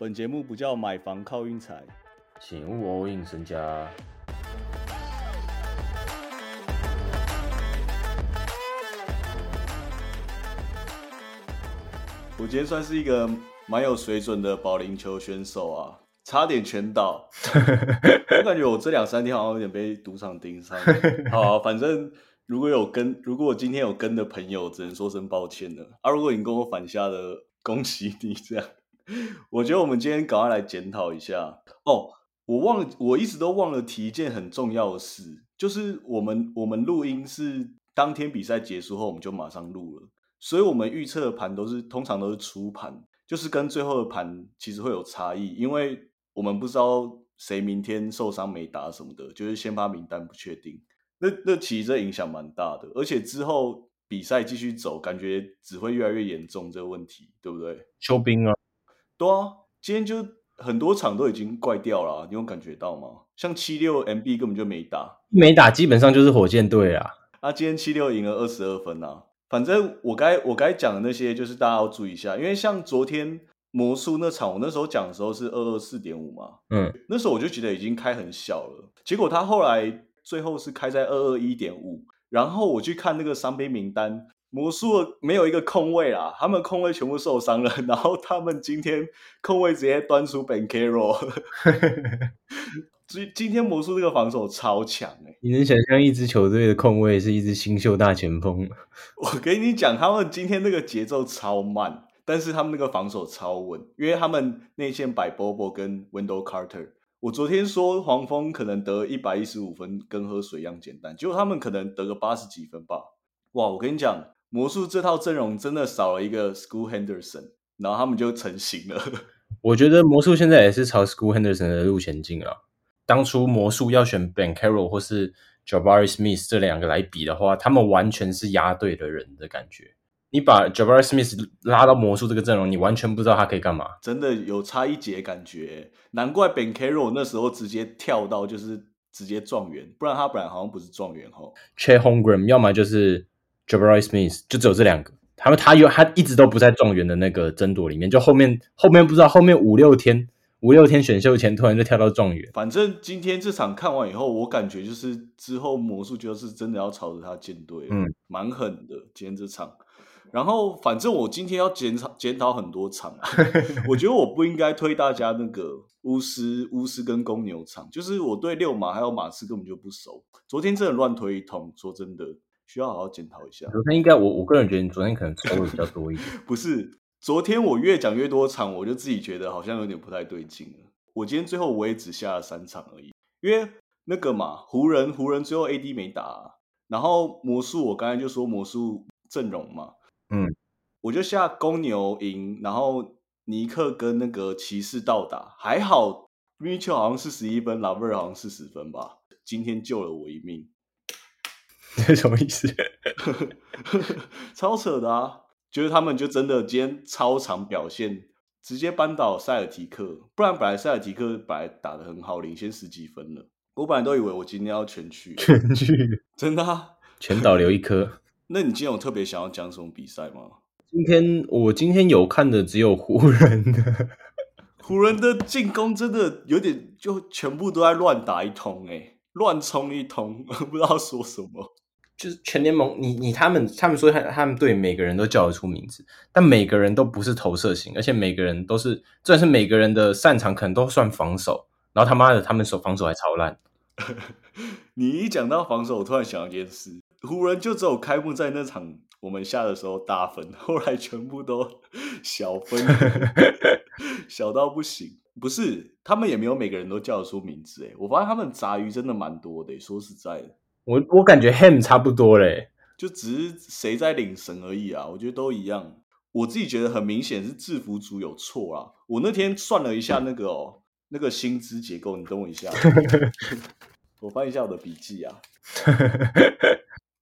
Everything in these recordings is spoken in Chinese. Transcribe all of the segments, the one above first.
本节目不叫买房靠运财，请勿 all in 身家。我今天算是一个蛮有水准的保龄球选手啊，差点全倒。我感觉我这两三天好像有点被赌场盯上。好、啊，反正如果有跟，如果我今天有跟的朋友，只能说声抱歉了。啊，如果你跟我反下的，恭喜你这样。我觉得我们今天赶快来检讨一下哦。我忘了，我一直都忘了提一件很重要的事，就是我们我们录音是当天比赛结束后我们就马上录了，所以我们预测的盘都是通常都是初盘，就是跟最后的盘其实会有差异，因为我们不知道谁明天受伤没打什么的，就是先发名单不确定，那那其实这影响蛮大的，而且之后比赛继续走，感觉只会越来越严重这个问题，对不对？邱兵啊，对啊，今天就很多场都已经怪掉了啊、你有感觉到吗？像七六 MB 根本就没打，没打基本上就是火箭队啊。啊，今天七六赢了二十二分啊。反正我该我该讲的那些，就是大家要注意一下，因为像昨天魔术那场，我那时候讲的时候是二二四点五嘛，嗯，那时候我就觉得已经开很小了，结果他后来最后是开在二二一点五，然后我去看那个伤兵名单，魔术没有一个空位啦，他们空位全部受伤了，然后他们今天空位直接端出 Ben Caro，所以今天魔术这个防守超强哎、你能想象一支球队的空位是一支新秀大前锋吗？我跟你讲，他们今天那个节奏超慢，但是他们那个防守超稳，因为他们内线摆 Bobo 跟 Wendell Carter。我昨天说黄蜂可能得一百一十五分，跟喝水一样简单，结果他们可能得个八十几分吧。哇，我跟你讲，魔术这套阵容真的少了一个 School Henderson，然后他们就成型了。我觉得魔术现在也是朝 School Henderson 的路前进啊。当初魔术要选 Ben Carroll 或是 Jabari Smith 这两个来比的话，他们完全是压对的人的感觉。你把 Jabari Smith 拉到魔术这个阵容，你完全不知道他可以干嘛。真的有差一截感觉，难怪 Ben Carroll 那时候直接跳到就是直接状元，不然他本来好像不是状元吼。Che Holmgren 要么就是 Jabari Smith，就只有这两个。他们他有他一直都不在状元的那个争夺里面，就后面后面不知道后面五六天五六天选秀前突然就跳到状元。反正今天这场看完以后，我感觉就是之后魔术就是真的要朝着他建队，嗯，蛮狠的。今天这场，然后反正我今天要检讨检讨很多场啊，我觉得我不应该推大家那个巫师巫师跟公牛场，就是我对六马还有马刺根本就不熟，昨天真的乱推一通，说真的需要好好检讨一下。昨天应该我我个人觉得你昨天可能抽的比较多一点。不是，昨天我越讲越多场，我就自己觉得好像有点不太对劲了。我今天最后我也只下了三场而已，因为那个嘛，湖人湖人最后 AD 没打啊、然后魔术我刚才就说魔术阵容嘛，嗯，我就下公牛赢，然后尼克跟那个骑士倒打，还好 Mitchell 好像是十一分，拉贝尔好像四十分吧，今天救了我一命。这什么意思？超扯的啊！就是他们就真的今天超常表现，直接扳倒塞尔提克。不然本来塞尔提克本来打得很好，领先十几分了。我本来都以为我今天要全去，全去真的啊。全倒留一颗。那你今天有特别想要讲什么比赛吗？今天我今天有看的只有湖人的，湖人的进攻真的有点，就全部都在乱打一通、欸，乱冲一通，不知道说什么。就是全联盟，你你他们他们说他他们队每个人都叫得出名字，但每个人都不是投射型，而且每个人都是，虽然是每个人的擅长可能都算防守，然后他妈的他们手防守还超烂。你一讲到防守，我突然想到一件事：湖人就只有开幕在那场我们下的时候大分，后来全部都小分，小到不行。不是，他们也没有每个人都叫得出名字。哎，我发现他们杂鱼真的蛮多的。说实在的，我我感觉 Ham 差不多嘞，就只是谁在领神而已啊。我觉得都一样。我自己觉得很明显是制服组有错啦。我那天算了一下那个哦，那个薪资结构，你等我一下，我翻一下我的笔记啊。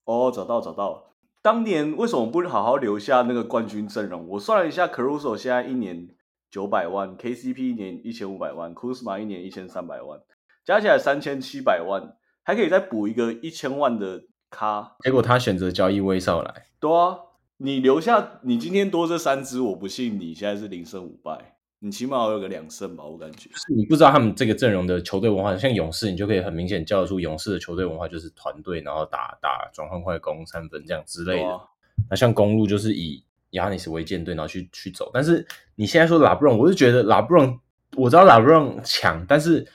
哦，找到找到。当年为什么不好好留下那个冠军阵容？我算了一下，Caruso 现在一年九百万，KCP 一年一千五百万，Kuzma 一年一千三百万，加起来三千七百万，还可以再补一个一千万的咖。结果他选择交易威少来，对啊，你留下你今天多这三支，我不信你现在是零胜五败。你起码要有个两胜吧，我感觉。你不知道他们这个阵容的球队文化，像勇士，你就可以很明显叫得出勇士的球队文化就是团队，然后打打转换快攻三分这样之类的。那像公路就是以亚尼斯为舰队，然后去去走。但是你现在说拉布朗，我是觉得拉布朗，我知道拉布朗强，但是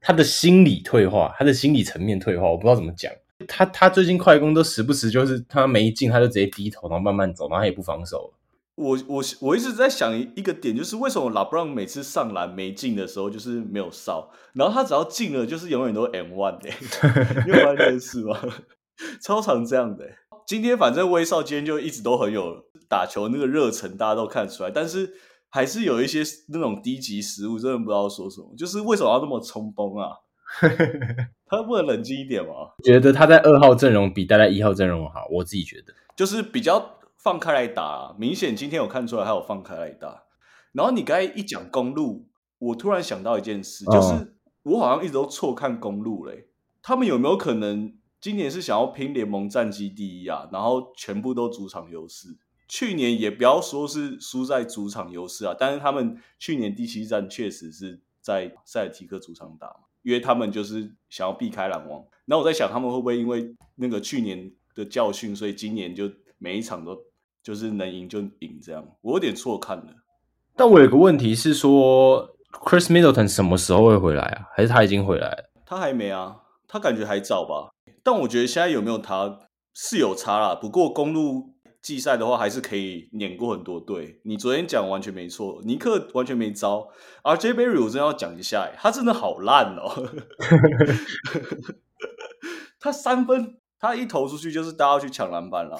他的心理退化，他的心理层面退化，我不知道怎么讲。他他最近快攻都时不时就是他没进，他就直接低头，然后慢慢走，然后他也不防守。我我我一直在想一个点，就是为什么拉布朗每次上篮没进的时候就是没有哨，然后他只要进了就是永远都 M one 的，你有发现这件事吗？超常这样的。今天反正威少今天就一直都很有打球那个热忱，大家都看得出来，但是还是有一些那种低级失误，真的不知道说什么。就是为什么要那么冲崩啊？他不能冷静一点吗？觉得他在二号阵容比待在一号阵容好，我自己觉得就是比较放开来打。明显今天有看出来他有放开来打。然后你刚才一讲公路，我突然想到一件事，就是我好像一直都错看公路嘞。他们有没有可能？今年是想要拼联盟战绩第一啊，然后全部都主场优势。去年也不要说是输在主场优势啊，但是他们去年第七战确实是在塞尔提克主场打嘛，因为他们就是想要避开篮网。那我在想，他们会不会因为那个去年的教训，所以今年就每一场都就是能赢就赢这样？我有点错看了。但我有个问题是说，Chris Middleton 什么时候会回来啊？还是他已经回来了？他还没啊，他感觉还早吧。但我觉得现在有没有他是有差啦。不过公路季赛的话，还是可以碾过很多队。你昨天讲完全没错，尼克完全没招。而 J Berry 我真要讲一下，他真的好烂哦。他三分，他一投出去就是大家去抢篮板了。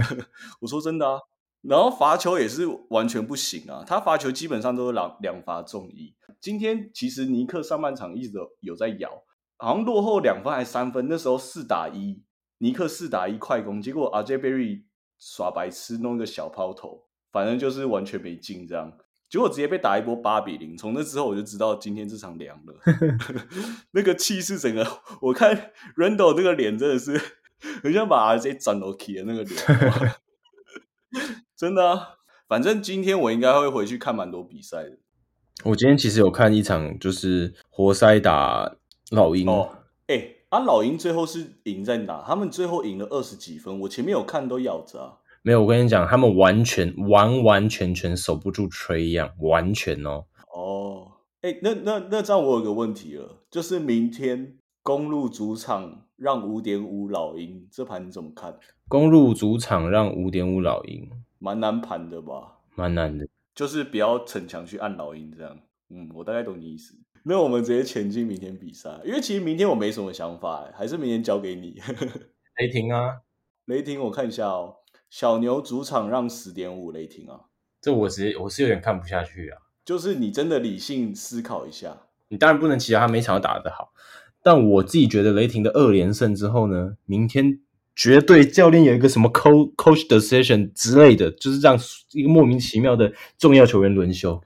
我说真的啊。然后罚球也是完全不行啊。他罚球基本上都是两两罚中一。今天其实尼克上半场一直都有在咬。好像落后两分还三分，那时候四打一，尼克四打一快攻，结果 RJ Berry 耍白痴弄一个小抛投，反正就是完全没进这样，结果直接被打一波八比零。从那之后我就知道今天这场凉了，那个气势整个，我看 Randall 这个脸真的是很像把 RJ 斩楼起的那个脸，真的啊。反正今天我应该会回去看蛮多比赛的。我今天其实有看一场，就是活塞打。老鹰哦，哎，啊，老鹰最后是赢在哪？他们最后赢了二十几分，我前面有看都咬着啊。没有，我跟你讲，他们完全完完全全守不住吹样，完全哦。哦，哎，那那那这样我有个问题了，就是明天公路主场让五点五老鹰，这盘你怎么看？公路主场让五点五老鹰，蛮难盘的吧？蛮难的，就是不要逞强去按老鹰这样。嗯，我大概懂你意思。那我们直接前进明天比赛，因为其实明天我没什么想法，还是明天交给你。雷霆啊，雷霆，我看一下哦，小牛主场让十点五，雷霆啊，这我直接我是有点看不下去啊。就是你真的理性思考一下，你当然不能期待他每场都打得好，但我自己觉得雷霆的二连胜之后呢，明天。绝对教练有一个什么 coach coach decision 之类的，就是这样一个莫名其妙的重要球员轮休。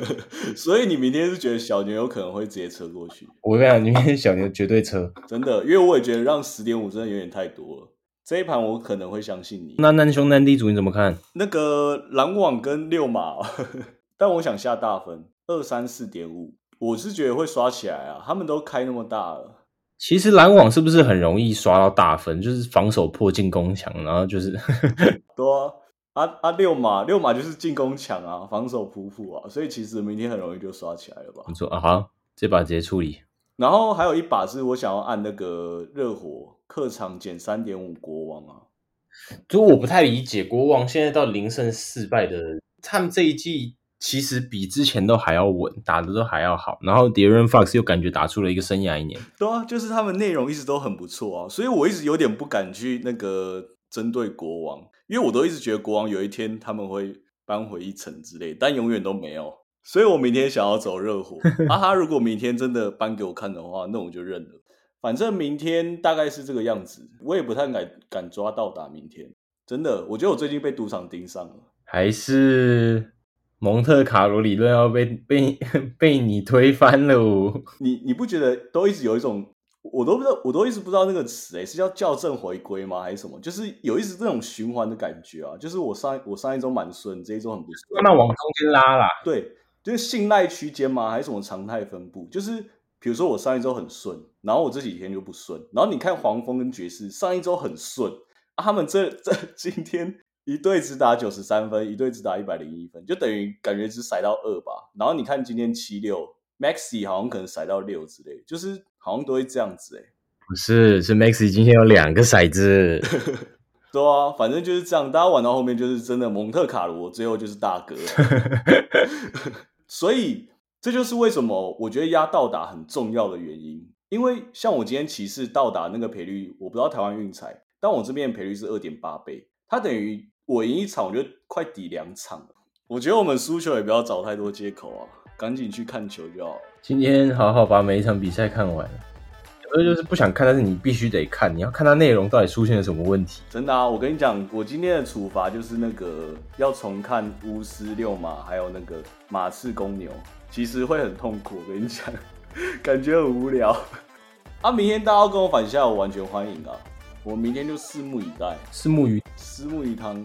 所以你明天是觉得小牛有可能会直接车过去？我跟你讲，明天小牛绝对车，真的，因为我也觉得让十点五真的有点太多了。这一盘我可能会相信你。那难兄难弟组你怎么看？那个篮网跟六马，但我想下大分二三四点五，我是觉得会刷起来啊，他们都开那么大了。其实篮网是不是很容易刷到大分？就是防守破进攻强，然后就是 多啊啊六码六码就是进攻强啊，防守普普啊，所以其实明天很容易就刷起来了吧？你说啊好，这把直接处理。然后还有一把是我想要按那个热火客场减三点五国王啊，就我不太理解国王现在到零胜四败的，他们这一季。其实比之前都还要稳，打的都还要好。然后 Darren Fox 又感觉打出了一个生涯一年。对啊，就是他们内容一直都很不错啊，所以我一直有点不敢去那个针对国王，因为我都一直觉得国王有一天他们会扳回一城之类，但永远都没有。所以我明天想要走热火。啊哈，如果明天真的搬给我看的话，那我就认了。反正明天大概是这个样子，我也不太敢敢抓到打明天。真的，我觉得我最近被赌场盯上了，还是。蒙特卡罗理论要被被被你推翻了，你你不觉得都一直有一种，我都不知道，我都一直不知道那个词，哎，是叫校正回归吗，还是什么？就是有一直这种循环的感觉啊，就是我上我上一周蛮顺，这一周很不顺，慢慢往中间拉啦。对，就是信赖区间吗？还是什么常态分布？就是比如说我上一周很顺，然后我这几天就不顺，然后你看黄蜂跟爵士上一周很顺，啊，他们这这今天一队只打九十三分，一队只打一百零一分，就等于感觉只甩到二吧。然后你看今天七六，Maxi 好像可能甩到六之类，就是好像都会这样子哎。不是，是 Maxi 今天有两个骰子。对啊，反正就是这样。大家玩到后面就是真的蒙特卡罗，最后就是大哥。所以这就是为什么我觉得压到达很重要的原因。因为像我今天骑士到达那个赔率，我不知道台湾运彩，但我这边赔率是二点八倍，它等于我赢一场，我觉得快抵两场了。我觉得我们输球也不要找太多借口啊，赶紧去看球就好。今天好好把每一场比赛看完。这就是不想看，但是你必须得看。你要看它内容到底出现了什么问题。真的啊，我跟你讲，我今天的处罚就是那个要重看巫师六马，还有那个马刺公牛，其实会很痛苦。我跟你讲，感觉很无聊。啊，明天大家要跟我反下，我完全欢迎啊！我明天就拭目以待，拭目以拭目以汤。